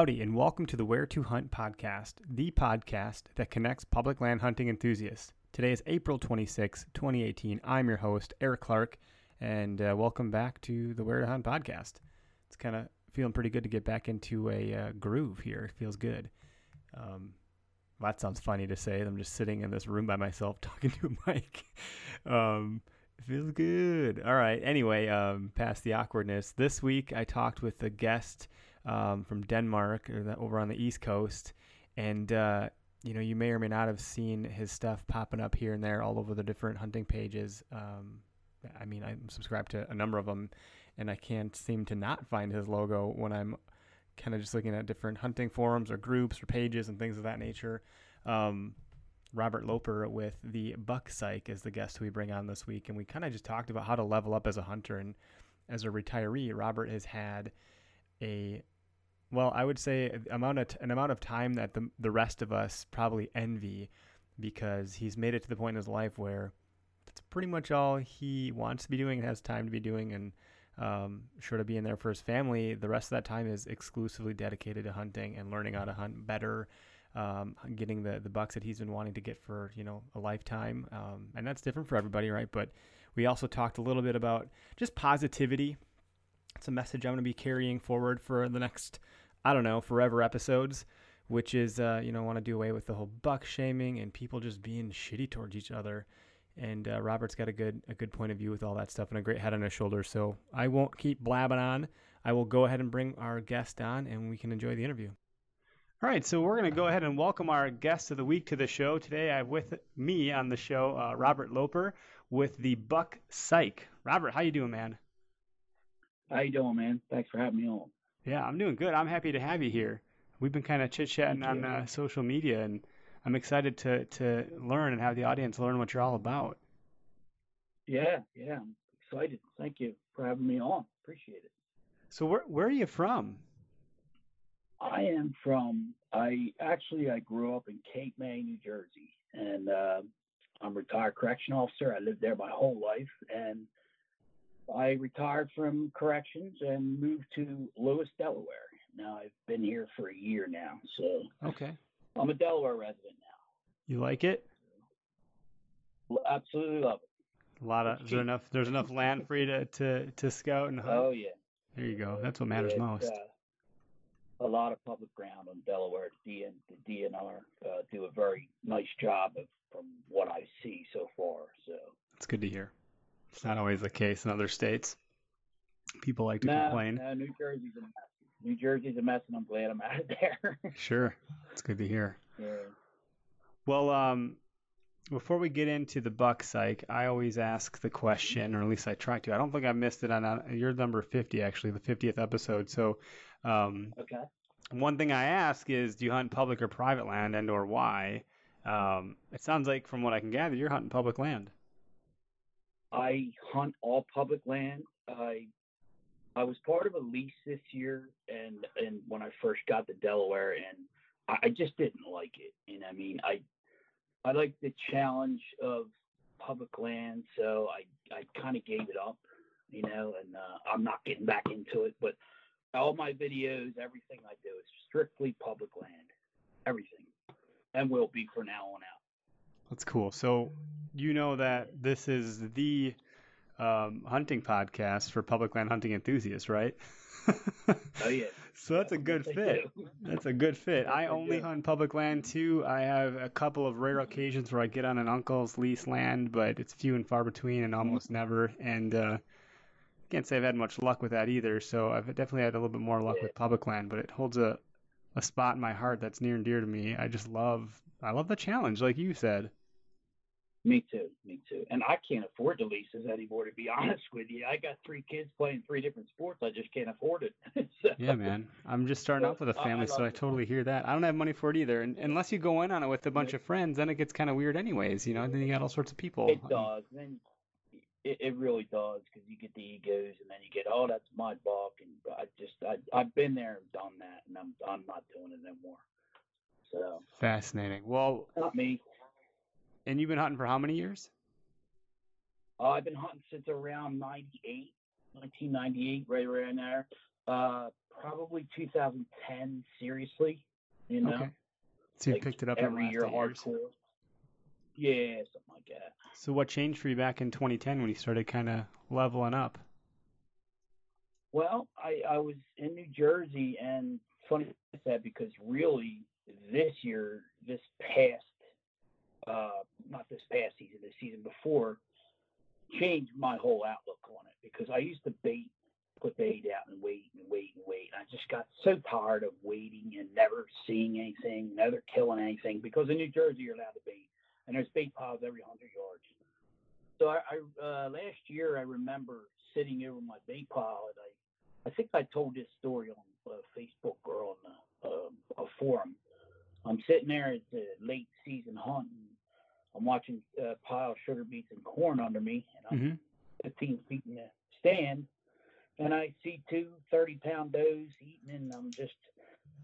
Howdy, and welcome to the Where to Hunt podcast, the podcast that connects public land hunting enthusiasts. Today is April 26, 2018. I'm your host, Eric Clark, and uh, welcome back to the Where to Hunt podcast. It's kind of feeling pretty good to get back into a uh, groove here. It feels good. Um, that sounds funny to say. I'm just sitting in this room by myself talking to a mic. um, feels good. All right. Anyway, um, past the awkwardness. This week I talked with a guest um, from Denmark or the, over on the East Coast, and uh, you know you may or may not have seen his stuff popping up here and there all over the different hunting pages. Um, I mean, I'm subscribed to a number of them, and I can't seem to not find his logo when I'm kind of just looking at different hunting forums or groups or pages and things of that nature. Um, Robert Loper with the Buck Psych is the guest we bring on this week, and we kind of just talked about how to level up as a hunter and as a retiree. Robert has had a well, I would say amount of t- an amount of time that the the rest of us probably envy because he's made it to the point in his life where that's pretty much all he wants to be doing and has time to be doing and um, to be in there for his family, the rest of that time is exclusively dedicated to hunting and learning how to hunt better, um, getting the, the bucks that he's been wanting to get for, you know, a lifetime. Um, and that's different for everybody, right? But we also talked a little bit about just positivity. It's a message I'm going to be carrying forward for the next, I don't know, forever episodes, which is, uh, you know, want to do away with the whole buck shaming and people just being shitty towards each other and uh, Robert's got a good a good point of view with all that stuff and a great head on his shoulders. So I won't keep blabbing on. I will go ahead and bring our guest on, and we can enjoy the interview. All right, so we're going to go ahead and welcome our guest of the week to the show today. I have with me on the show uh, Robert Loper with the Buck Psych. Robert, how you doing, man? How you doing, man? Thanks for having me on. Yeah, I'm doing good. I'm happy to have you here. We've been kind of chit chatting on uh, social media, and I'm excited to to learn and have the audience learn what you're all about. Yeah, yeah, I'm excited. Thank you for having me on. Appreciate it. So where where are you from? I am from. I actually I grew up in Cape May, New Jersey, and uh, I'm a retired correction officer. I lived there my whole life, and I retired from corrections and moved to Lewes, Delaware. Now I've been here for a year now, so Okay. I'm a Delaware resident now. You like it? Absolutely love it. A lot of is there enough there's enough land for you to, to, to scout and hunt. Oh yeah. There you go. That's what matters most. uh, a lot of public ground on Delaware. The DN, the DNR uh, do a very nice job of from what I see so far. So It's good to hear. It's not always the case in other states. People like to no, complain. no, New Jersey's a mess. New Jersey's a mess, and I'm glad I'm out of there. Sure. It's good to hear. yeah. Well, um, before we get into the buck psych, I always ask the question, or at least I try to. I don't think I missed it on, your number 50, actually, the 50th episode. So, um, Okay. one thing I ask is, do you hunt public or private land, and or why? Um, it sounds like, from what I can gather, you're hunting public land. I hunt all public land. I I was part of a lease this year, and and when I first got to Delaware, and I, I just didn't like it. And I mean, I I like the challenge of public land, so I I kind of gave it up, you know, and uh, I'm not getting back into it. But all my videos, everything I do is strictly public land, everything, and will be for now on out. That's cool. So you know that this is the um, hunting podcast for public land hunting enthusiasts, right? Oh yeah. So that's a good fit. That's a good fit. I only hunt public land too. I have a couple of rare occasions where I get on an uncle's lease land, but it's few and far between and almost never. And uh, can't say I've had much luck with that either. So I've definitely had a little bit more luck with public land, but it holds a a spot in my heart that's near and dear to me. I just love I love the challenge, like you said. Me too. Me too. And I can't afford the leases anymore, to be honest with you. I got three kids playing three different sports. I just can't afford it. So- Yeah, man. I'm just starting off with a family, so love I it. totally hear that. I don't have money for it either. And unless you go in on it with a bunch of friends, then it gets kind of weird, anyways. You know, and then you got all sorts of people. It does. Then it, it really does because you get the egos, and then you get, oh, that's my buck, and I just I I've been there and done that, and I'm I'm not doing it anymore. So Fascinating. Well, not me. And you've been hunting for how many years? Uh, I've been hunting since around 98, 1998, right around there. Uh, probably 2010. Seriously, you know, Okay. So you like picked it up every year hardcore. Yeah, something like that. So what changed for you back in 2010 when you started kind of leveling up? Well, I, I was in New Jersey, and funny said because really this year, this past, uh, not this past season, the season before, changed my whole outlook on it because I used to bait, put bait out and wait and wait and wait. And I just got so tired of waiting and never seeing anything, never killing anything because in New Jersey you're allowed to bait, and there's bait piles every hundred yards. So I, I uh, last year I remember sitting over my bait pile and I I think I told this story on uh, Facebook or on uh, a forum. I'm sitting there at the late season hunt. I'm watching a pile of sugar beets and corn under me, and I'm hmm 15 feet in the stand, and I see two 30 pound does eating, and I'm just,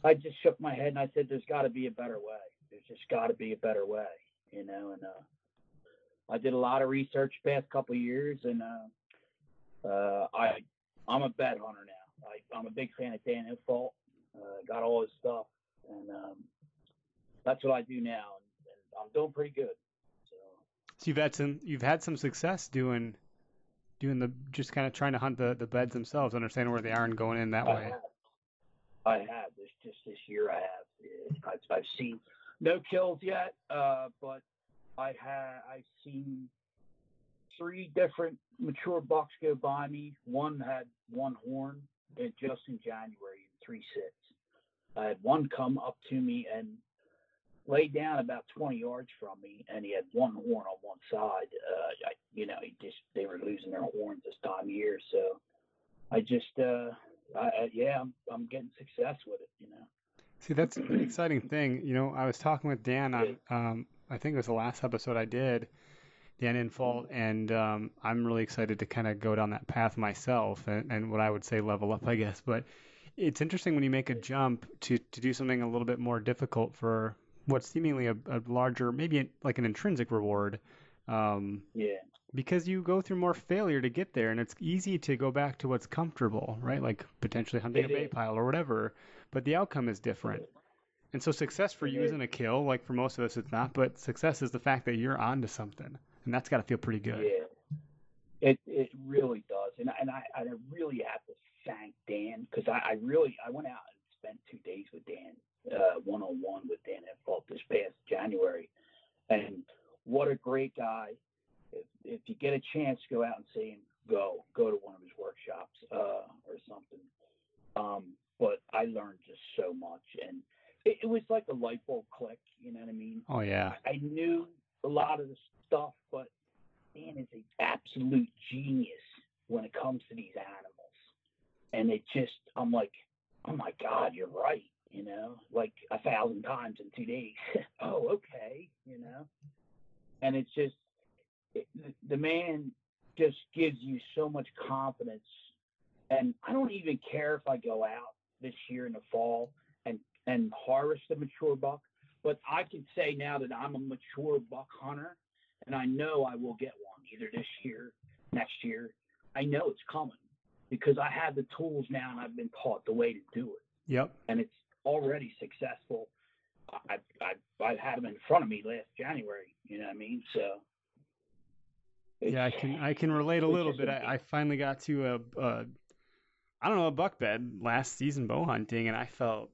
I just shook my head and I said, "There's got to be a better way. There's just got to be a better way," you know. And uh, I did a lot of research past couple of years, and uh, uh, I, I'm a bed hunter now. I, I'm a big fan of Dan Infalt. Uh, got all his stuff, and um, that's what I do now, and, and I'm doing pretty good. So. You've had some you've had some success doing doing the just kind of trying to hunt the the beds themselves, understanding where they are and going in that I way. have. I have. This just this year I have. I've, I've seen no kills yet, uh, but I have I've seen three different mature bucks go by me. One had one horn and just in January in three sits. I had one come up to me and lay down about 20 yards from me, and he had one horn on one side. Uh, I, you know, he just they were losing their horns this time of year, so I just uh, I, yeah, I'm, I'm getting success with it, you know. See, that's an exciting thing. You know, I was talking with Dan on, um, I think it was the last episode I did, Dan Infalt, and um, I'm really excited to kind of go down that path myself and, and what I would say level up, I guess. But it's interesting when you make a jump to, to do something a little bit more difficult for what's seemingly a, a larger, maybe like an intrinsic reward. Um, Yeah, because you go through more failure to get there and it's easy to go back to what's comfortable right like potentially hunting It a bay pile or whatever but the outcome is different and so success for It you is. isn't a kill like for most of us it's not but success is the fact that you're onto something and that's got to feel pretty good yeah. It it really does, and I- and I I really have to thank Dan because I, I really I went out and spent two days with Dan, one on one with Dan Infalt this past January, and what a great guy. If if you get a chance to go out and see him, go go to one of his workshops uh, or something. Um, but I learned just so much, and it, it was like a light bulb click. You know what I mean? oh yeah I I knew a lot of the stuff, but Dan is an absolute genius when it comes to these animals. And it just, I'm like, oh my God, you're right. You know, like a thousand times in two days. oh, okay. You know, and it's just, it, the, the man just gives you so much confidence. And I don't even care if I go out this year in the fall and, and harvest a mature buck but I can say now that I'm a mature buck hunter, and I know I will get one either this year, next year. I know it's coming because I have the tools now, and I've been taught the way to do it, yep and it's already successful. I, I, I've had them in front of me last January. You know what I mean? So. yeah i can i can relate a little bit I finally got to uh uh don't know a buck bed last season bow hunting, and I felt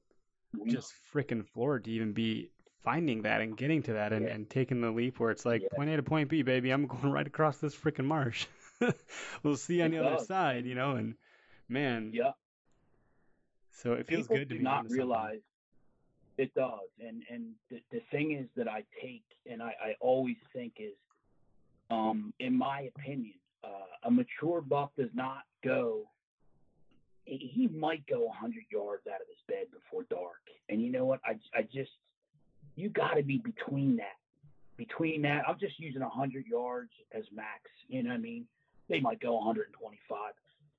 just freaking floored to even be finding that and getting to that and, Yeah. and taking the leap where it's like Yeah. point A to point B, baby. I'm going right across this freaking marsh. we'll see on the other side, you know. And man, Yeah. so it feels People good to do be not realize it does. And and the, the thing is that i take and I, I always think is um in my opinion uh, a mature buck does not go he might go 100 yards out of his bed before dark. And you know what? I, I just you got to be between that between that. I'm just using 100 yards as max you know what i mean? They might go 125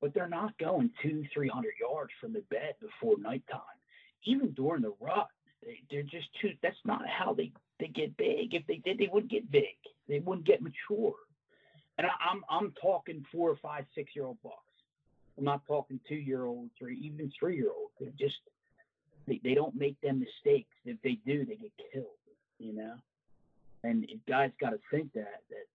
but they're not going two 300 yards from the bed before nighttime even during the rut, they're just too. That's not how they they get big. If they did, they wouldn't get big. They wouldn't get mature. And I, I'm I'm talking four or five, six year old bucks. I'm not talking two year olds or even three year olds. They just they, they don't make them mistakes. If they do, they get killed. You know. And guys got to think that that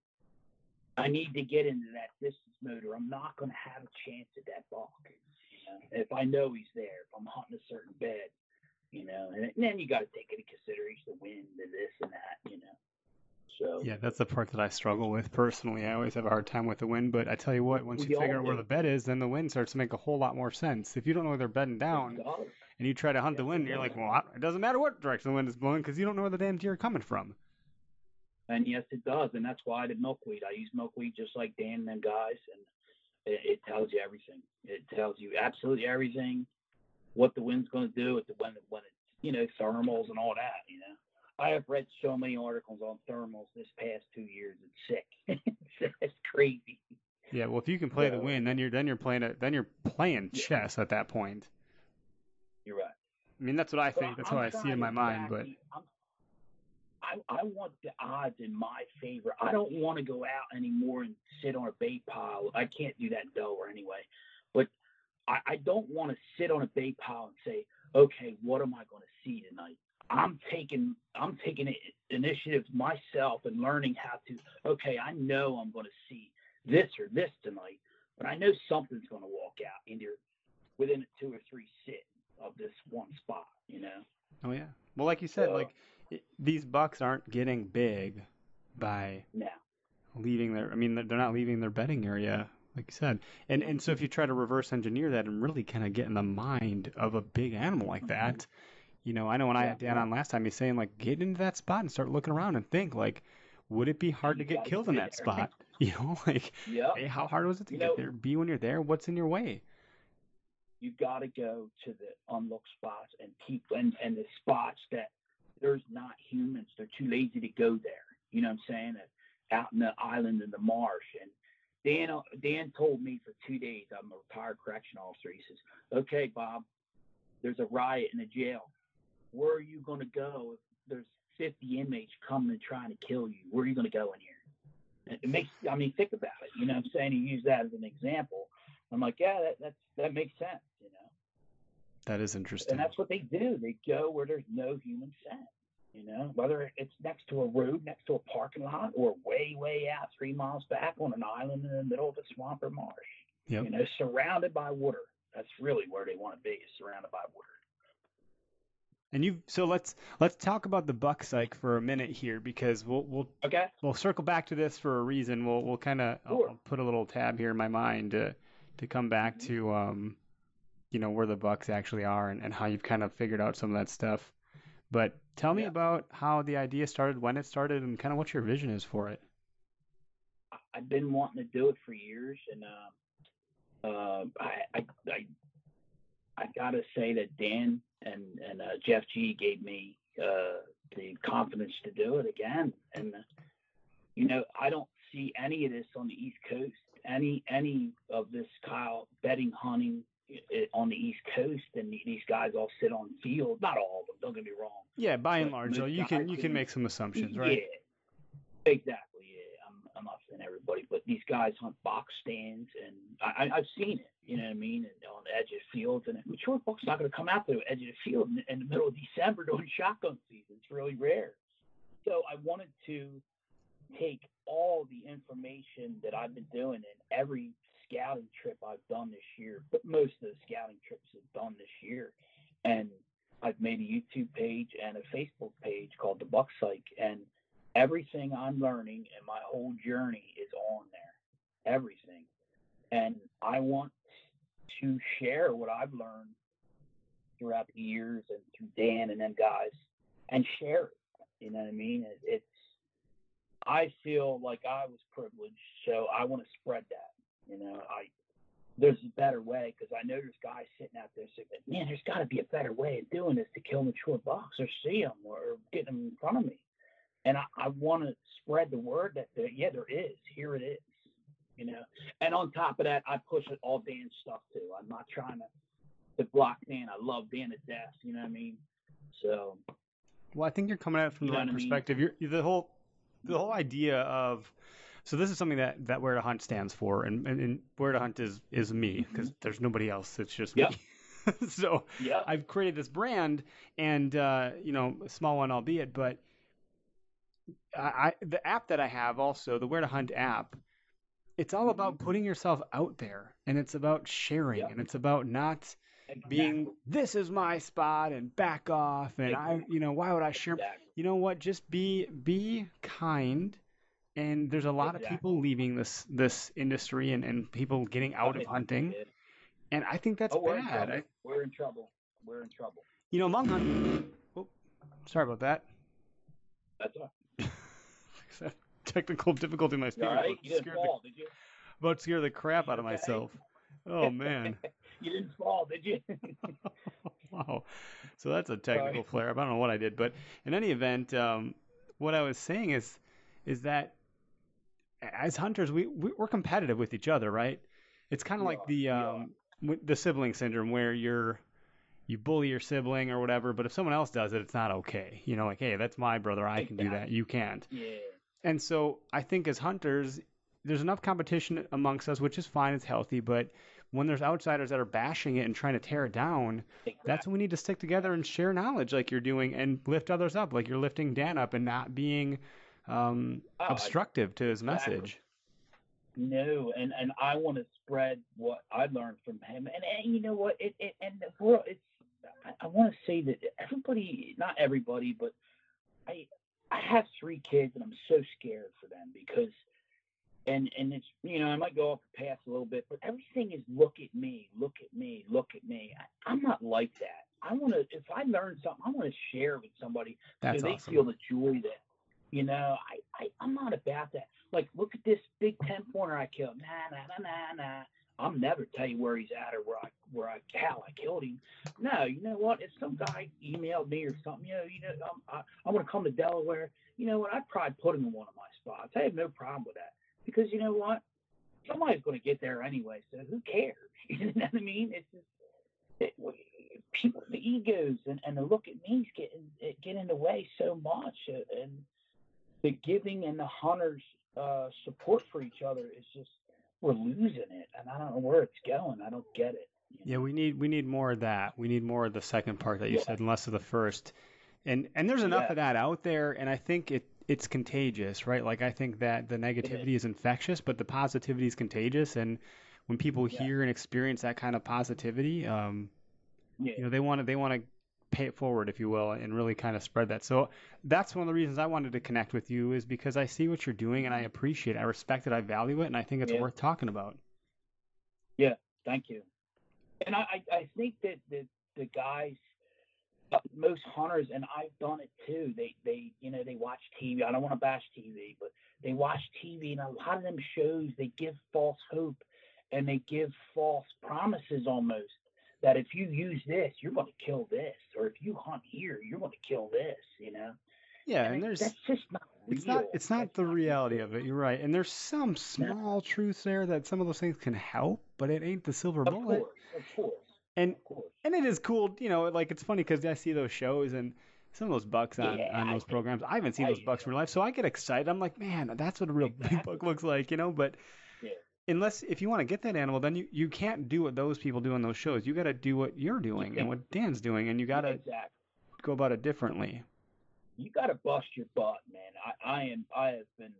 I need to get into that distance mode, or I'm not going to have a chance at that buck. You know? If I know he's there, if I'm hunting a certain bed, you know, and, and then you got to take into consideration the wind and this and that, you know. So Yeah, that's the part that I struggle with personally. I always have a hard time with the wind, but I tell you what, once you figure out where the bed is, then the wind starts to make a whole lot more sense. If you don't know where they're bedding down and you try to hunt the wind, you're like, well, it doesn't matter what direction the wind is blowing because you don't know where the damn deer are coming from. And yes, it does, and that's why I did milkweed. I use milkweed just like Dan and them guys, and it, it tells you everything. It tells you absolutely everything, what the wind's going to do at the when it- when it's you know thermals and all that. You know, I have read so many articles on thermals this past two years. It's sick. it's, crazy. Yeah, well, if you can play the wind, then you're then you're playing it, then you're playing Yeah. chess at that point. You're right. I mean, that's what I So think. That's I'm how I see in my mind. But I'm- I, I want the odds in my favor. I don't want to go out anymore and sit on a bait pile. I can't do that in Delaware anyway. But I, I don't want to sit on a bait pile and say, okay, what am I going to see tonight? I'm taking I'm taking initiative myself and learning how to. Okay, I know I'm going to see this or this tonight, but I know something's going to walk out either within a two or three sit of this one spot. You know. oh yeah, well, like you said, So- like it, these bucks aren't getting big by leaving their. I mean, they're not leaving their bedding area, like you said. And and so if you try to reverse engineer that and really kind of get in the mind of a big animal like that, you know, I know when I Mm-hmm. Had Dan on last time, he's saying like get into that spot and start looking around and think like, would it be hard to get killed in that there. spot? You know, like Yep. A, how hard was it to You get know- there? Be when you're there, what's in your way? you got to go to the unlooked spots and keep and, and the spots that there's not humans. They're too lazy to go there. You know what I'm saying? Out in the island in the marsh. And Dan Dan told me for two days. I'm a retired correction officer. He says, "Okay, Bob, there's a riot in the jail. Where are you going to go if there's 50 inmates coming and trying to kill you? Where are you going to go in here?" It- It makes. I mean, think about it. You know what I'm saying? He used that as an example. I'm like, yeah, that that's, that makes sense, you know. That is interesting. And that's what they do. They go where there's no human scent, you know, whether it's next to a road, next to a parking lot, or way, way out three miles back on an island in the middle of a swamp or marsh. Yep. You know, surrounded by water. That's really where they want to be, is surrounded by water. And you so let's let's talk about the buck psych for a minute here because we'll we'll Okay. we'll circle back to this for a reason. We'll we'll kind of Sure. Put a little tab here in my mind to to come back Mhm. to um you know where the bucks actually are and, and how you've kind of figured out some of that stuff. But tell me Yeah. about how the idea started, when it started, and kind of what your vision is for it. I've been wanting to do it for years, and uh, uh, I, I, I, I gotta say that Dan and and uh, Jeff G gave me uh, the confidence to do it again. And uh, you know, I don't see any of this on the East Coast. Any any of this Kyle betting hunting on the East Coast, and these guys all sit on field. Not all Don't get me wrong. Yeah, by and But large, though, you can you can make some assumptions, right? Yeah, exactly. Yeah, I'm, I'm not saying everybody, but these guys hunt box stands, and I, I, I've seen it. You know what I mean? And on the edge of fields, and a mature buck's not going to come out to the edge of the field in, in the middle of December during shotgun season. It's really rare. So I wanted to take all the information that I've been doing in every scouting trip I've done this year, but most of the scouting trips I've done this year, and I've made a YouTube page and a Facebook page called the Buck Psych, and everything I'm learning and my whole journey is on there, everything, and I want to share what I've learned throughout the years and through Dan and them guys, and share it. You know what I mean? It, it's I feel like I was privileged, so I want to spread that. You know, I there's a better way because I know there's guys sitting out there saying, "Man, there's got to be a better way of doing this to kill mature bucks or see them or get them in front of me." And I, I want to spread the word that yeah, there is. Here it is. You know, and on top of that, I push it all Dan stuff too. I'm not trying to, to block Dan. I love Dan to death. You know what I mean? So. Well, I think you're coming at it from the right what I mean? perspective. You're the whole the whole idea of so this is something that that where to hunt stands for, and and, and where to hunt is is me because there's nobody else. It's just me. so Yeah. I've created this brand, and uh, you know, a small one albeit, but I, I the app that I have also the Where to Hunt app. It's all about putting yourself out there, and it's about sharing, and it's about not being this is my spot and back off, and I, you know, why would I share? Exactly. You know what? Just be be kind. And there's a lot of people leaving this this industry and, and people getting out of hunting, and I think that's oh, we're bad. trouble. I, We're in trouble. We're in trouble. you know, among hunting. Oh, sorry about that. That's all. Technical difficulty in my speaker. right? About You didn't scare the- fall, did you? about to scare the crap out of myself. Oh man. You didn't fall, did you? wow. So that's a technical Sorry. flare up. I don't know what I did, but in any event, um, what I was saying is, is that as hunters, we we- we're competitive with each other, right? It's kind of We like the um, with the sibling syndrome, where you're you bully your sibling or whatever, but if someone else does it, it's not okay. You know, like, hey, that's my brother, I can do that, you can't. yeah. And so I think as hunters, there's enough competition amongst us, which is fine, it's healthy, but when there's outsiders that are bashing it and trying to tear it down, that's when we need to stick together and share knowledge like you're doing and lift others up like you're lifting Dan up and not being um, Oh, I- obstructive to his message. No, and and I want to spread what I learned from him, and, and you know what? It, it and the world. It's I, I want to say that everybody, not everybody, but I I have three kids, and I'm so scared for them because, and and it's you know I might go off the path a little bit, but everything is look at me, look at me, look at me. I, I'm not like that. I want to if I learn something, I want to share it with somebody That's so they awesome. feel the joy that you know I, I i'm not about that. Like look at this big 10 pointer i killed. Nah nah nah nah nah. I'll never tell you where he's at or where i where i how i killed him. No you know what? If some guy emailed me or something you know you know um, i, I want to come to delaware you know what? I'd probably put him in one of my spots. I have no problem with that. Because you know what? Somebody's going to get there anyway so who cares? You know what i mean? It's just it, people, the egos and, and the look at me's getting it get in the way so much, and the giving and the hunters' uh, support for each other is just we're losing it, and I don't know where it's going. I don't get it. you Yeah, we need we need more of that. We need more of the second part that you Yeah. said and less of the first. And and there's enough Yeah. of that out there and I think it it's contagious, right? Like I think that the negativity is infectious, but the positivity is contagious and when people Yeah. hear and experience that kind of positivity, um, you know, they want to they want to pay it forward, if you will, and really kind of spread that. So that's one of the reasons I wanted to connect with you is because I see what you're doing and I appreciate it. I respect it, I value it, and I think it's Yeah. worth talking about. Yeah. Thank you. And I, I, think that the, the guys, uh, most hunters, and I've done it too. They, they, you know, they watch TV. I don't want to bash TV, but they watch TV, and a lot of them shows they give false hope, and they give false promises almost that if you use this, you're going to kill this, or if you hunt here, you're going to kill this. You know. Yeah, And and there's that's just not. It's not. It's not That's the reality of it. You're right. And there's some small truths there that some of those things can help, but it ain't the silver Of bullet. course, of course, And of course. and it is cool. You know, like it's funny because I see those shows and some of those bucks on Yeah, on those programs. I haven't seen those bucks in real life, so I get excited. I'm like, man, that's what a real big buck looks like. You know, but. Unless if you want to get that animal, then you, you can't do what those people do on those shows. You got to do what you're doing and what Dan's doing, and you got to exactly. go about it differently. you got to bust your butt, man. I, I am. I have been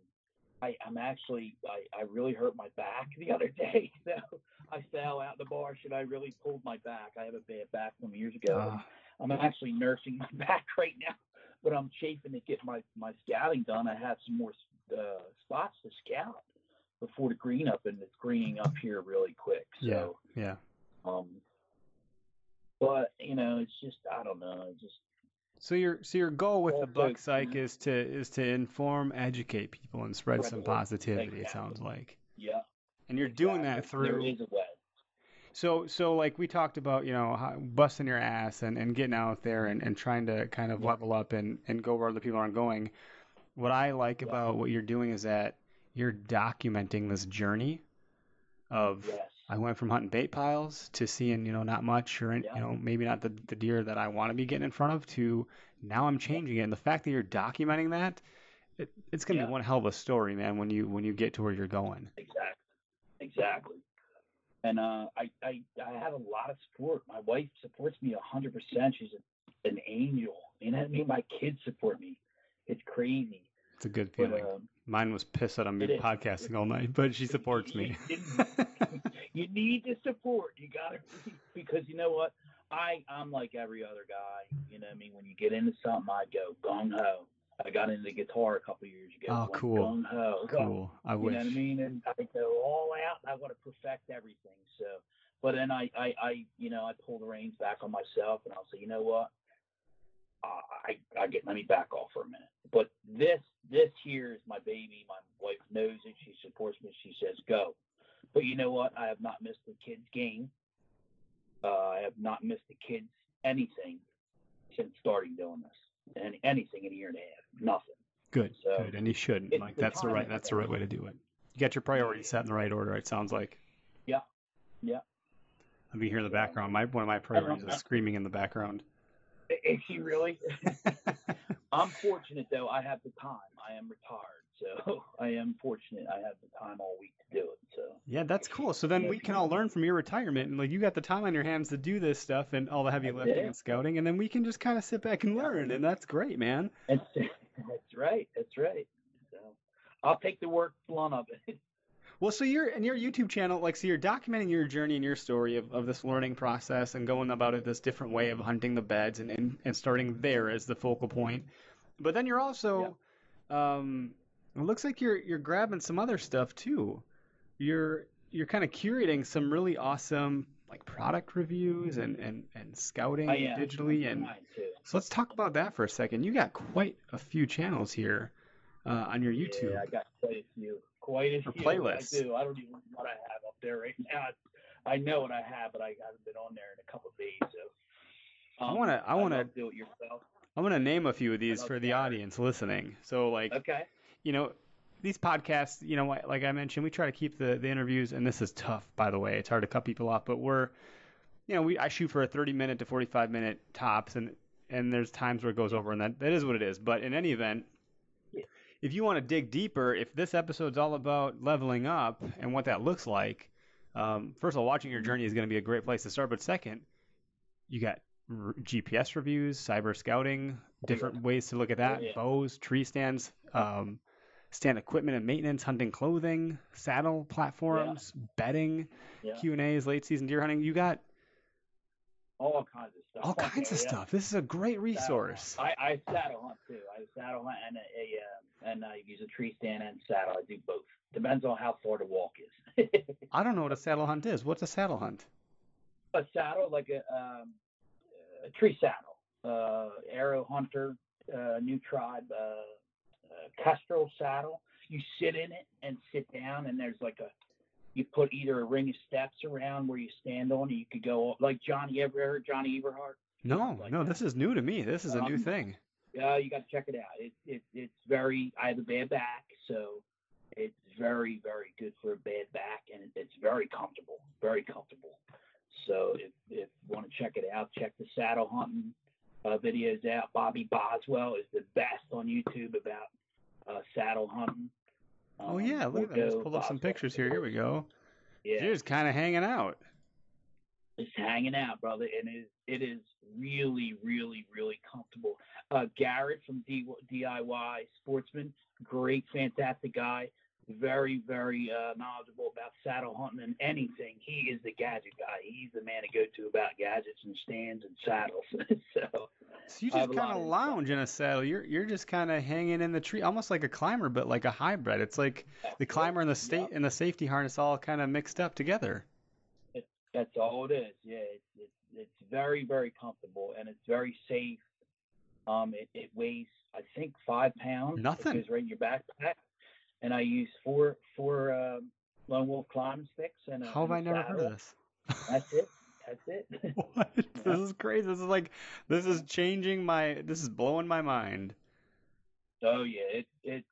I, I'm actually I, I really hurt my back the other day. So I fell out the bar. and I really pulled my back. I have a bad back from years ago. Ah. I'm actually nursing my back right now, but I'm chafing to get my my scouting done. I have some more uh, spots to scout before the green up, and it's greening up here really quick. Yeah. So, Yeah. um, but you know, it's just I don't know. It's just So your so your goal with the Buck Psych mhm. is to is to inform, educate people, and spread some Spread the word. positivity. It sounds like, yeah. and you're doing that through. There is a way. So so like we talked about, you know, how, busting your ass and, and getting out there and, and trying to kind of Yeah. level up and, and go where other people aren't going. What I like Yeah. about what you're doing is that you're documenting this journey of Yes. I went from hunting bait piles to seeing, you know, not much or, Yeah. you know, maybe not the, the deer that I want to be getting in front of to now I'm changing it. And the fact that you're documenting that, it, it's going to Yeah. be one hell of a story, man, when you when you get to where you're going. Exactly. Exactly. And uh, I, I I have a lot of support. My wife supports me a hundred percent. She's an angel. You know what I mean? My kids support me. It's crazy. It's a good But feeling. um, Mine was pissed that I'm podcasting all night, but she supports me. you need to support. You got to because you know what? I I'm like every other guy. You know what I mean? When you get into something, I go gung ho. I got into guitar a couple years ago. Oh, cool. Gung ho. cool. I You wish. know what I mean? And I go all out. I want to perfect everything. So, but then I, I, I, you know, I pull the reins back on myself, and I'll say, you know what? I, I get let me back off for a minute. But this, this here is my baby. My wife knows it. She supports me. She says go. But you know what? I have not missed the kids' game. Uh, I have not missed the kids anything since starting doing this, and anything in a year and a half. Nothing. Good, So, good, and you shouldn't. Like the that's the right that's the right way to do it. You got your priorities set in the right order. It sounds like. Yeah. Yeah. Be here in the background. My one of my priorities is screaming in the background. Is she really? I'm fortunate though. I have the time. I am retired, so I am fortunate. I have the time all week to do it. So Yeah, that's cool. So then Yeah. we can all learn from your retirement, and like you got the time on your hands to do this stuff and all the heavy lifting and scouting, and then we can just kind of sit back and learn, and that's great, man. that's that's right. That's right. So I'll take the work blunt of it. Well, so you're in your YouTube channel, like, so you're documenting your journey and your story of, of this learning process and going about it this different way of hunting the beds and, and, and starting there as the focal point. But then you're also, um, it looks like you're you're grabbing some other stuff too. You're you're kind of curating some really awesome like product reviews and and and scouting I am digitally and so let's talk about that for a second. You got quite a few channels here uh, on your YouTube. Yeah, I got quite a few. Quite a Or few. playlists. I do. I don't even know what I have up there right now. I know what I have, but I haven't been on there in a couple of days. So I um, wanna- I wanna- do it yourself. I'm gonna name a few of these for the audience listening. So like Okay. you know, these podcasts, you know, like I mentioned, we try to keep the, the interviews, and this is tough, by the way. It's hard to cut people off, but we're, you know, we I shoot for a 30 minute to 45 minute tops, and and there's times where it goes over, and that that is what it is. But in any event. If you want to dig deeper, if this episode's all about leveling up and what that looks like, um, first of all, watching your journey is going to be a great place to start. But second, you got r- GPS reviews, cyber scouting, different ways to look at that, yeah. bows, tree stands, um, stand equipment and maintenance, hunting clothing, saddle platforms, bedding, Yeah. Q and A's, late season deer hunting. You got all kinds of stuff. all kinds of yeah. stuff. This is a great resource. hunt. I, I saddle hunt too. I saddle hunt and a, a uh, and I use a tree stand and saddle. I do both. Depends on how far the walk is. I don't know what a saddle hunt is. What's a saddle hunt? a saddle, like a, um, a tree saddle, uh, Aero Hunter, uh, new tribe, uh, uh, kestrel saddle. You sit in it and sit down, and there's like a you put either a ring of steps around where you stand on, and you could go like Johnny. You ever heard Johnny Everhart? No, Like no, that. this is new to me. This is a new Um, thing. Yeah, you got to check it out. It, it it's very. I have a bad back, so it's very very good for a bad back, and it, it's very comfortable, very comfortable. So if if you want to check it out, check the saddle hunting uh, videos out. Bobby Boswell is the best on YouTube about uh, saddle hunting. Oh Um, yeah, look at that. Let's pull up some pictures here. Here we go. Yeah, You're just kind of hanging out. just hanging out, brother, and it is it is really, really, really comfortable. Uh, Garrett from D- DIY Sportsman, great, fantastic guy. Very, very uh, knowledgeable about saddle hunting and anything. He is the gadget guy. He's the man to go to about gadgets and stands and saddles. so So you just kind of lounge in a saddle. You're you're just kind of hanging in the tree, almost like a climber, but like a hybrid. It's like the climber and the state Yep. and the safety harness all kind of mixed up together. That's all it is. Yeah, it's it's, it's very very comfortable and it's very safe. Um, it, it weighs I think five pounds. Nothing. It goes right in your backpack, and I use four four um, lone wolf climb sticks and. How have I never heard of this? That's it. That's it. what? This is crazy. This is like this is changing my. This is blowing my mind. oh yeah, it it.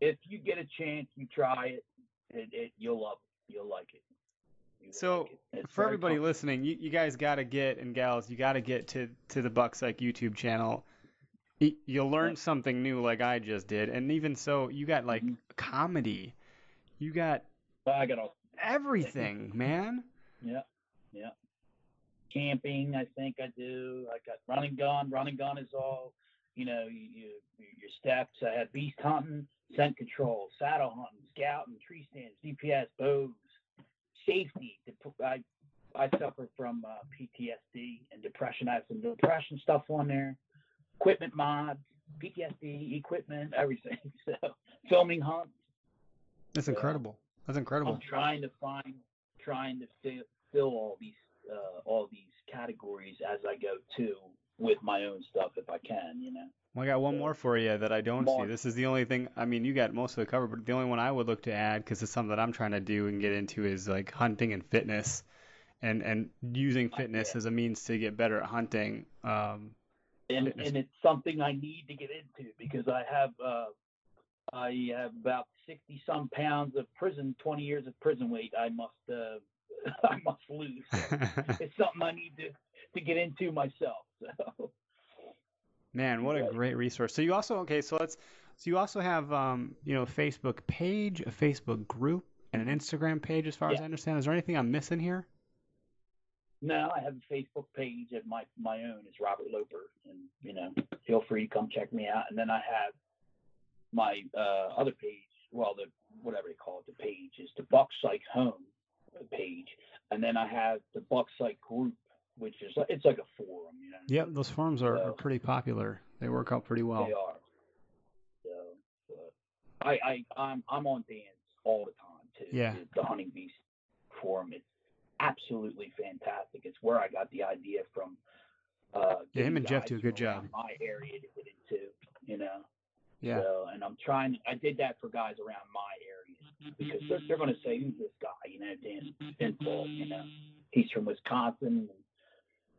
If you get a chance, you try it. It, it you'll love it. You'll like it. So, like it. For everybody listening, you, you guys got to get and gals, you got to get to to the Buck Psych YouTube channel. Y- You'll learn something new, like I just did, and even so, you got like Mhm. comedy, you got I got all everything, man. Yeah, yeah. Camping, I think I do. I got running gun. Running gun is all, you know, you, you your steps. I have beast hunting, scent control, saddle hunting, scouting, tree stands, GPS, bows, safety. I I suffer from uh, PTSD and depression. I have some depression stuff on there. Equipment mods, PTSD, equipment, everything. So filming hunts. That's Yeah. incredible. That's incredible. I'm trying to find, trying to fill, fill all these, uh, all these categories as I go too with my own stuff if I can, you know. Well, I got one So- more for you that I don't see. This is the only thing. I mean, you got most of the cover, but the only one I would look to add, because it's something that I'm trying to do and get into, is like hunting and fitness, and and using fitness yeah. as a means to get better at hunting. Um, And and it's something I need to get into because I have, uh, I have about sixty some pounds of prison, twenty years of prison weight. I must, uh, I must lose. It's something I need to to get into myself. So Man, what a great resource. So you also okay, so let's so you also have um, you know, a Facebook page, a Facebook group, and an Instagram page as far as I understand. Is there anything I'm missing here? No, I have a Facebook page of my my own. It's Robert Loper, and you know, feel free to come check me out. And then I have my uh, other page. Well, the whatever they call it, the page is the Buck Psych Home page, and then I have the Buck Psych Group, which is it's like a forum. You know. Yep, those forums are, are pretty popular. They work out pretty well. They are. So, I I I'm I'm on Dan's all the time too. Yeah. The, the Hunting Beast forum. It's absolutely fantastic. It's where I got the idea from. Uh, Yeah, him and Jeff do a good job. My area to get into, you know. Yeah. So, and I'm trying. I did that for guys around my area because they're, they're going to say, "Who's this guy?" You know, Dan Infalt. You know, he's from Wisconsin. And,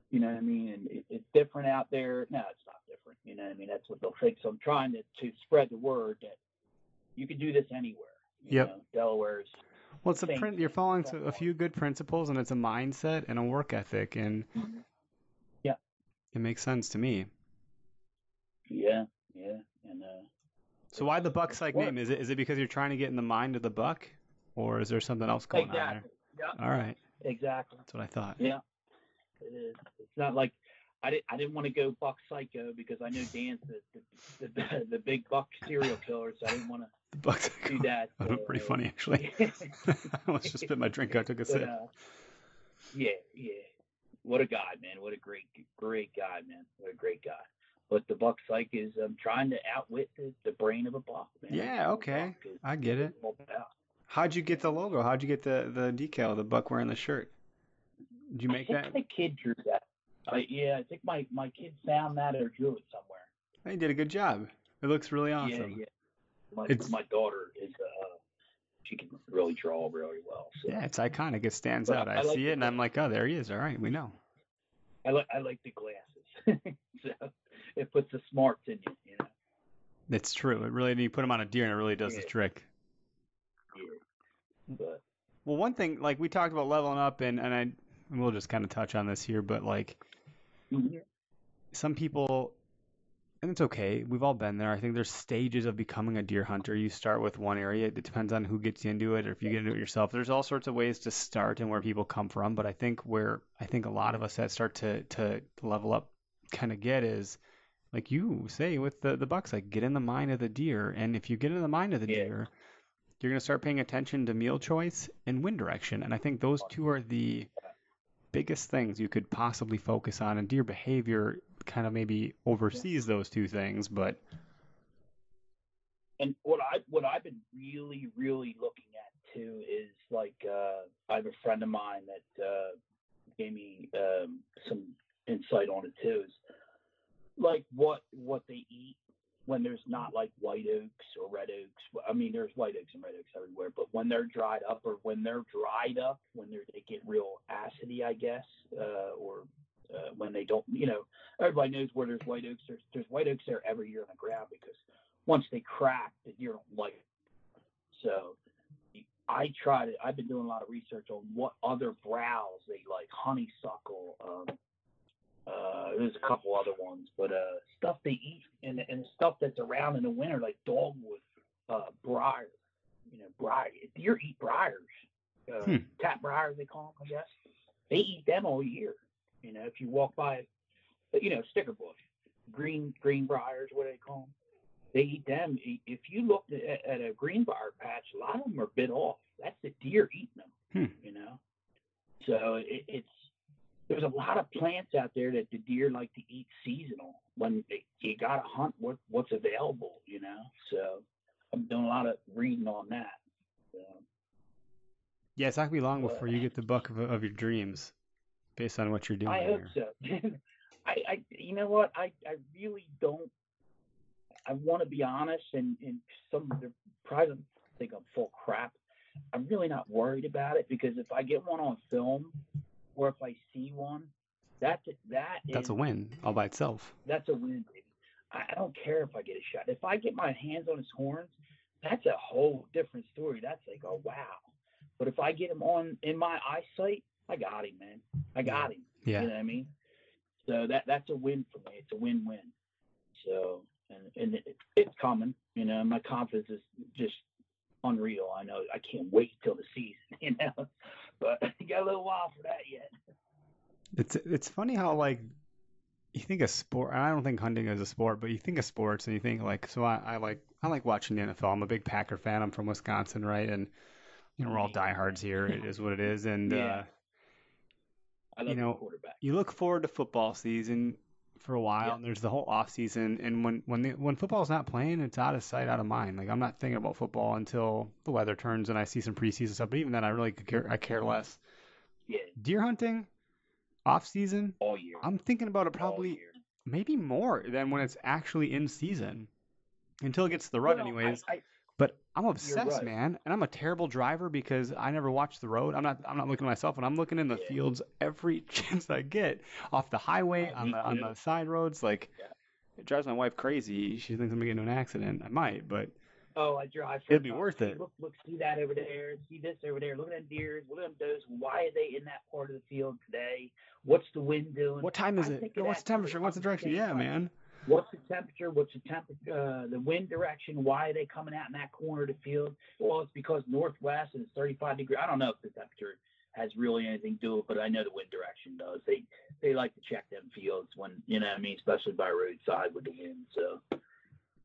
you know what I mean? And it, it's different out there. No, it's not different. You know what I mean? That's what they'll think. So I'm trying to, to spread the word that you can do this anywhere. You Yep. Know? Delaware's. Well, it's a print. You're following a few good principles, and it's a mindset and a work ethic, and Yeah. it makes sense to me. Yeah, yeah, and uh, So why the buck psych name? Is it is it because you're trying to get in the mind of the buck, or is there something else going on exactly. Yeah. All right, exactly. that's what I thought. Yeah, it is. It's not like I didn't. I didn't want to go buck psycho because I know Dan's the the, the, the big buck serial killer, so I didn't want The buck to psych. do that. That was pretty funny, actually. I almost just spit my drink out, took a But, sip. uh, yeah, yeah. What a guy, man. What a great, great guy, man. What a great guy. But the buck psych is um, trying to outwit the, the brain of a buck, man. Yeah, That's what a okay. I get it. How'd you get the logo? How'd you get the the decal, the buck wearing the shirt? Did you I make think that? my kid drew that. I, yeah, I think my, my kid found that or drew it somewhere. They did a good job. It looks really awesome. Yeah, yeah. My, It's- my daughter is uh, she can really draw really well. So Yeah, it's iconic. It stands But out. I, I like see it and I'm like, oh, there he is. All right, we know. I like I like the glasses. so it puts the smarts in you, you know. It's true. It really, you put him on a deer and it really does the trick. Yeah. But Well, one thing, like we talked about leveling up, and and I we'll just kind of touch on this here, but like mm-hmm. some people, and it's okay. We've all been there. I think there's stages of becoming a deer hunter. You start with one area. It depends on who gets you into it, or if you get into it yourself. There's all sorts of ways to start and where people come from. But I think where I think a lot of us that start to to level up kind of get is like you say with the the bucks, like get in the mind of the deer, and if you get in the mind of the Yeah. deer, you're going to start paying attention to meal choice and wind direction. And I think those two are the biggest things you could possibly focus on. And deer behavior kind of maybe oversees those two things, but and what I what I've been really really looking at too is like uh, I have a friend of mine that uh, gave me um, some insight on it too. Is like what what they eat when there's not like white oaks or red oaks. I mean, there's white oaks and red oaks everywhere, but when they're dried up or when they're dried up, when they get real acidy, I guess, uh, or uh, when they don't, you know, everybody knows where there's white oaks. There's, there's white oaks there every year on the ground because once they crack, the deer don't like it. So I try to. I've been doing a lot of research on what other browse they like, honeysuckle. Um, uh, there's a couple other ones, but uh, stuff they eat and and stuff that's around in the winter, like dogwood, uh, briar. You know, briar. Deer eat briars. Uh, Hmm. Tap briars they call them, I guess. They eat them all year. You know, if you walk by, you know, sticker bush, green green briars, what do they call them? They eat them. If you look at, at a green briar patch, a lot of them are bit off. That's the deer eating them. Hmm. You know, so it, it's there's a lot of plants out there that the deer like to eat seasonal. When they, you gotta hunt what what's available. You know, so I'm doing a lot of reading on that. So, yeah, it's not gonna be long before you get the buck of, of your dreams, based on what you're doing. I hope here. so. I, I, you know what? I, I really don't. I want to be honest, and, and some of the probably think I'm full crap. I'm really not worried about it because if I get one on film, or if I see one, that's that That's a win all by itself. That's a win, baby. I, I don't care if I get a shot. If I get my hands on his horns, that's a whole different story. That's like, oh wow. But if I get him on in my eyesight, I got him, man. I got him. Yeah. You know what I mean? So that that's a win for me. It's a win-win. So and and it, it's coming. You know, my confidence is just unreal. I know. I can't wait till the season. You know, but you got a little while for that yet. It's it's funny how like you think of sport. I don't think hunting is a sport, but you think of sports and you think like so. I, I like I like watching the NFL. I'm a big Packer fan. I'm from Wisconsin, right? And you know we're all diehards here. It is what it is. And Yeah. uh, I love You know, quarterback. you look forward to football season for a while, Yeah. and there's the whole off season. And when when the, when football's not playing, it's out of sight, out of mind. Like I'm not thinking about football until the weather turns and I see some preseason stuff. But even then, I really could care. I care less. Yeah, Deer hunting, off season. all year. I'm thinking about it probably maybe more than when it's actually in season. Until it gets to the rut, Well, anyways. I, I, But I'm obsessed, right. man, and I'm a terrible driver because I never watch the road. I'm not. I'm not looking at myself, and I'm looking in the Yeah. fields every chance I get off the highway Yeah, on the on the side roads. Like, Yeah. it drives my wife crazy. She thinks I'm gonna get into an accident. I might, but Oh, I drive. It'd be worth it. Look, look, see that over there. See this over there. Look at them deers. Look at them does. Why are they in that part of the field today? What's the wind doing? what time is I it? What's the temperature? What's the direction? Yeah, man. What's the temperature? What's the temperature? Uh, the wind direction? Why are they coming out in that corner of the field? Well, it's because northwest and it's 35 degree. I don't know if the temperature has really anything to do with it, but I know the wind direction does. They they like to check them fields when you know what I mean, especially by roadside with the wind. So,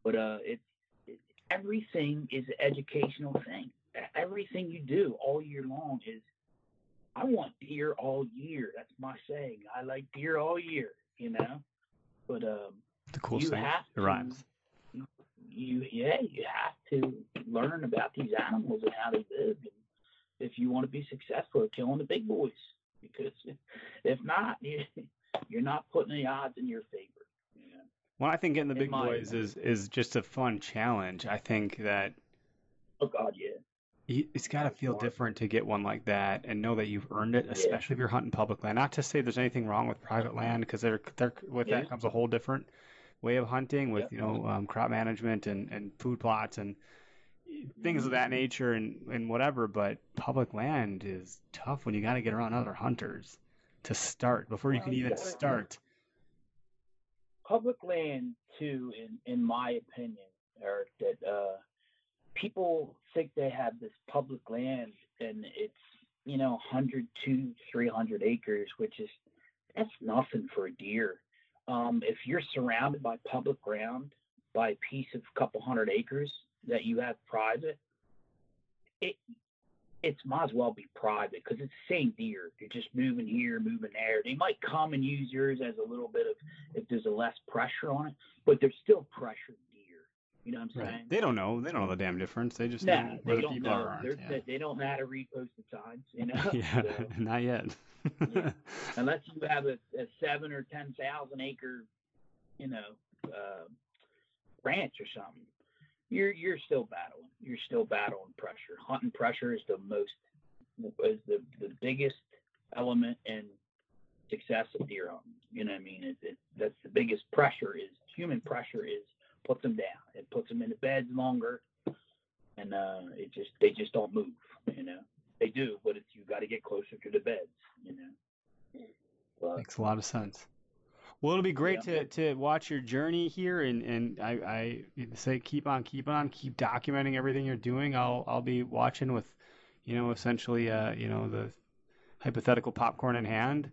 but uh, it's it, everything is an educational thing. Everything you do all year long is. I want deer all year. That's my saying. I like deer all year. You know, but um The coolest you thing. have It to, rhymes. You yeah, you have to learn about these animals and how they live, and if you want to be successful at killing the big boys, because if not, you, you're not putting the odds in your favor. You know? Well, I think getting the big boys opinion. is is just a fun challenge. I think that Oh God, yeah, It's got to feel different to get one like that and know that you've earned it, Yeah. especially if you're hunting public land. Not to say there's anything wrong with private land, because there, there, with Yeah. that comes a whole different way of hunting with Yeah. you know um, crop management and, and food plots and things of Mm-hmm. that nature and, and whatever. But public land is tough when you got to get around other hunters to start before you can even start. public land too, in in my opinion, Eric, that uh, people think they have this public land and it's you know 100 to 300 acres, which is that's nothing for a deer. Um, if you're surrounded by public ground by a piece of a couple hundred acres that you have private, it it's might as well be private because it's the same deer. They're just moving here, moving there. They might come and use yours as a little bit of if there's a less pressure on it, but they're still pressured deer. You know what I'm saying? Right. They don't know. They don't know the damn difference. They just No, know they where the don't people know. are. aren't. They're, Yeah. they, they don't know how to read posted signs. You know, yeah, So, not yet. Yeah. unless you have a, a seven or ten thousand acre, you know, uh, ranch or something, you're you're still battling. You're still battling pressure. Hunting pressure is the most is the the biggest element in success of deer hunting. You know what I mean? It, it, that's the biggest pressure is human pressure is puts them down. It puts them in the beds longer, and uh, it just they just don't move. You know, they do, but it's you got to get closer to the beds. You know. But, Makes a lot of sense. Well, it'll be great Yeah. to, to watch your journey here, and, and I, I say keep on, keep on, keep documenting everything you're doing. I'll I'll be watching with, you know, essentially, uh, you know, the hypothetical popcorn in hand,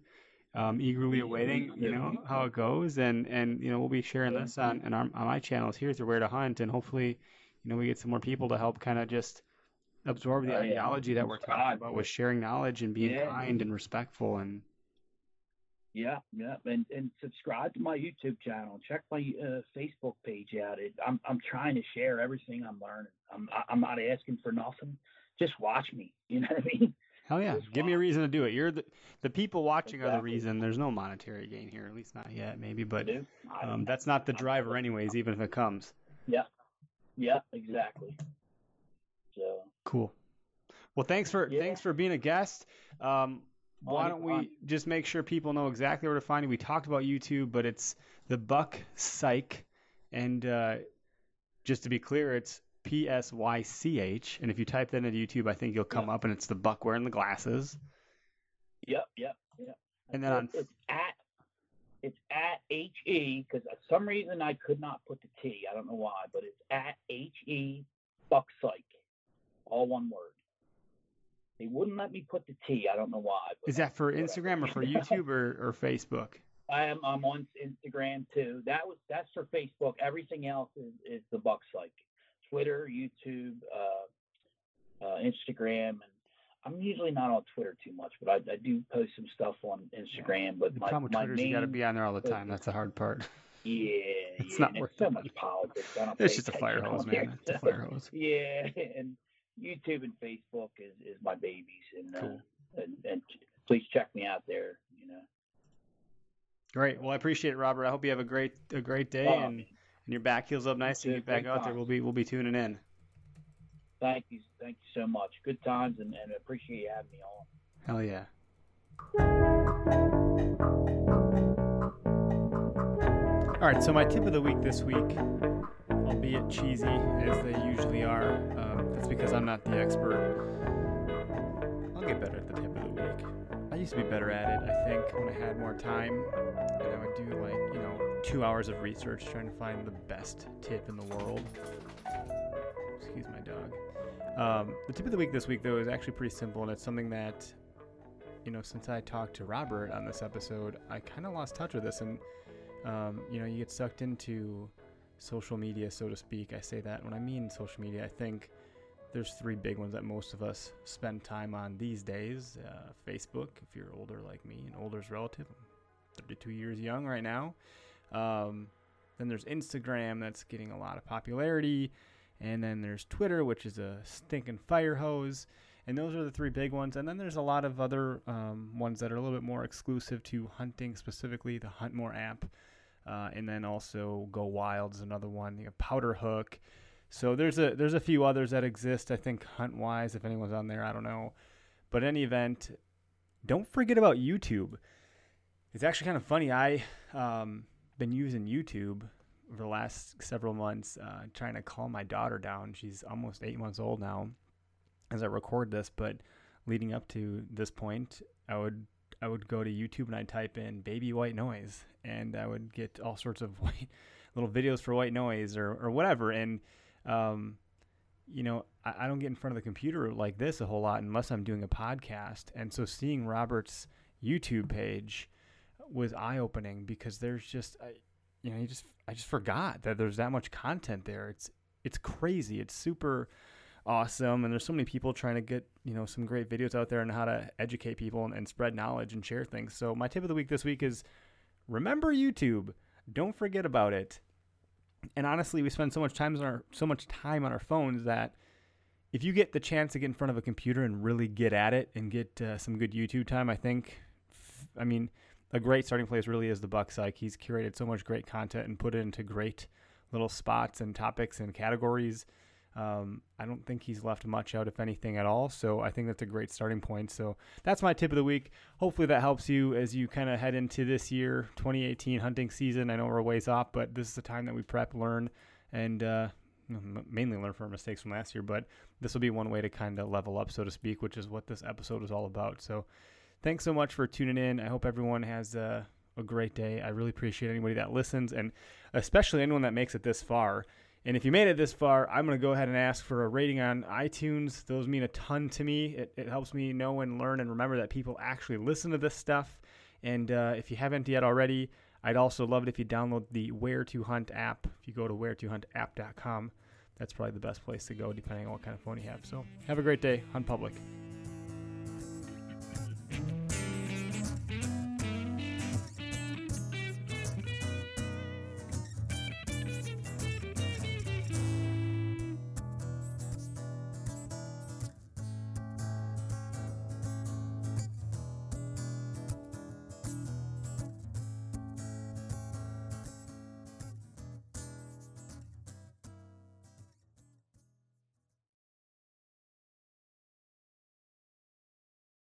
um, eagerly awaiting, you know, how it goes, and and you know, we'll be sharing this on on, our, on my channels here through Where to Hunt, and hopefully, you know, we get some more people to help kind of just absorb the Oh, yeah. ideology that we're talking Subscribe. about with sharing knowledge and being Yeah. kind and respectful and Yeah, yeah, and and subscribe to my YouTube channel. Check my uh, Facebook page out. It, I'm I'm trying to share everything I'm learning. I'm I- I'm not asking for nothing. Just watch me. You know what I mean? Hell yeah! Give me a reason to do it. You're the the people watching are the reason. There's no monetary gain here, at least not yet, maybe. But I do. I, um, that's not the driver, anyways. Even if it comes. yeah, Yeah, exactly. So Cool. Well, thanks for Yeah. thanks for being a guest. Um, Oh, why don't we just make sure people know exactly where to find you? We talked about YouTube, but it's the Buck Psych, and uh, just to be clear, it's P S Y C H. And if you type that into YouTube, I think you'll come up, and it's the Buck wearing the glasses. yep, yep, yep. And then on it's at it's at H E because for some reason I could not put the T. I don't know why, but it's at H E Buck Psych, all one word. They wouldn't let me put the T. I don't know why. Is that for. Instagram or for YouTube or, or Facebook? I am. I'm on Instagram too. That was that's for Facebook. Everything else is, is the Buck Psych. Twitter, YouTube, uh, uh, Instagram, and I'm usually not on Twitter too much, but I, I do post some stuff on Instagram. But The my, problem with my Twitter is you got to be on there all the time. That's the hard part. Yeah, It's yeah. not worth it's so much politics. I don't It's just a fire hose, man. It's a fire hose. Yeah, and YouTube and Facebook is, is my babies, and, Cool. uh, and and please check me out there. You know, Great. Well, I appreciate it, Robert. I hope you have a great a great day Oh, and, and your back heals up nice and get back out there. We'll be we'll be tuning in. thank you, thank you so much. Good times, and, and appreciate you having me on. Hell yeah. All right, so my tip of the week this week, albeit cheesy as they usually are, um, that's because I'm not the expert. I'll get better at the tip used to be better at it, I think, when I had more time, and I would do like you know two hours of research trying to find the best tip in the world. Excuse my dog. Um, the tip of the week this week, though, is actually pretty simple, and it's something that you know, since I talked to Robert on this episode, I kind of lost touch with this. And, um, you know, you get sucked into social media, so to speak. I say that when I mean social media, I think there's three big ones that most of us spend time on these days uh, Facebook, if you're older like me, and older's relative. I'm 32 years young right now. Um, then there's Instagram, that's getting a lot of popularity. And then there's Twitter, which is a stinking fire hose and those are the three big ones. And then there's a lot of other um, ones that are a little bit more exclusive to hunting, specifically the Hunt More app, uh, and then also Go Wild is another one. You have PowderHook. So there's a there's a few others that exist. I think HuntWise, if anyone's on there, I don't know. But in any event, don't forget about YouTube. It's actually kind of funny. I um, been using YouTube over the last several months, uh, trying to calm my daughter down. She's almost eight months old now as I record this, but leading up to this point, I would I would go to YouTube and I'd type in baby white noise and I would get all sorts of white little videos for white noise or, or whatever. And um, you know, I, I don't get in front of the computer like this a whole lot unless I'm doing a podcast. And so seeing Robert's YouTube page was eye opening because there's just I, you know, you just I just forgot that there's that much content there. It's it's crazy. It's super awesome. And there's so many people trying to get you know some great videos out there on how to educate people and, and spread knowledge and share things. So my tip of the week this week is remember YouTube. Don't forget about it. And honestly, we spend so much time on our so much time on our phones that if you get the chance to get in front of a computer and really get at it and get uh, some good YouTube time, I think, I mean, a great starting place really is the Buck Psych. He's curated so much great content and put it into great little spots and topics and categories. Um, I don't think he's left much out, if anything at all. So I think that's a great starting point. So that's my tip of the week. Hopefully that helps you as you kind of head into this year, 2018 hunting season. I know we're a ways off, but this is the time that we prep, learn, and uh, mainly learn from our mistakes from last year. But this will be one way to kind of level up, so to speak, which is what this episode is all about. So thanks so much for tuning in. I hope everyone has a, a great day. I really appreciate anybody that listens, and especially anyone that makes it this far. And if you made it this far, I'm going to go ahead and ask for a rating on iTunes. Those mean a ton to me. It, it helps me know and learn and remember that people actually listen to this stuff. And uh, if you haven't yet already, I'd also love it if you download the Where to Hunt app. If you go to wheretohuntapp.com, that's probably the best place to go depending on what kind of phone you have. So have a great day. Hunt public.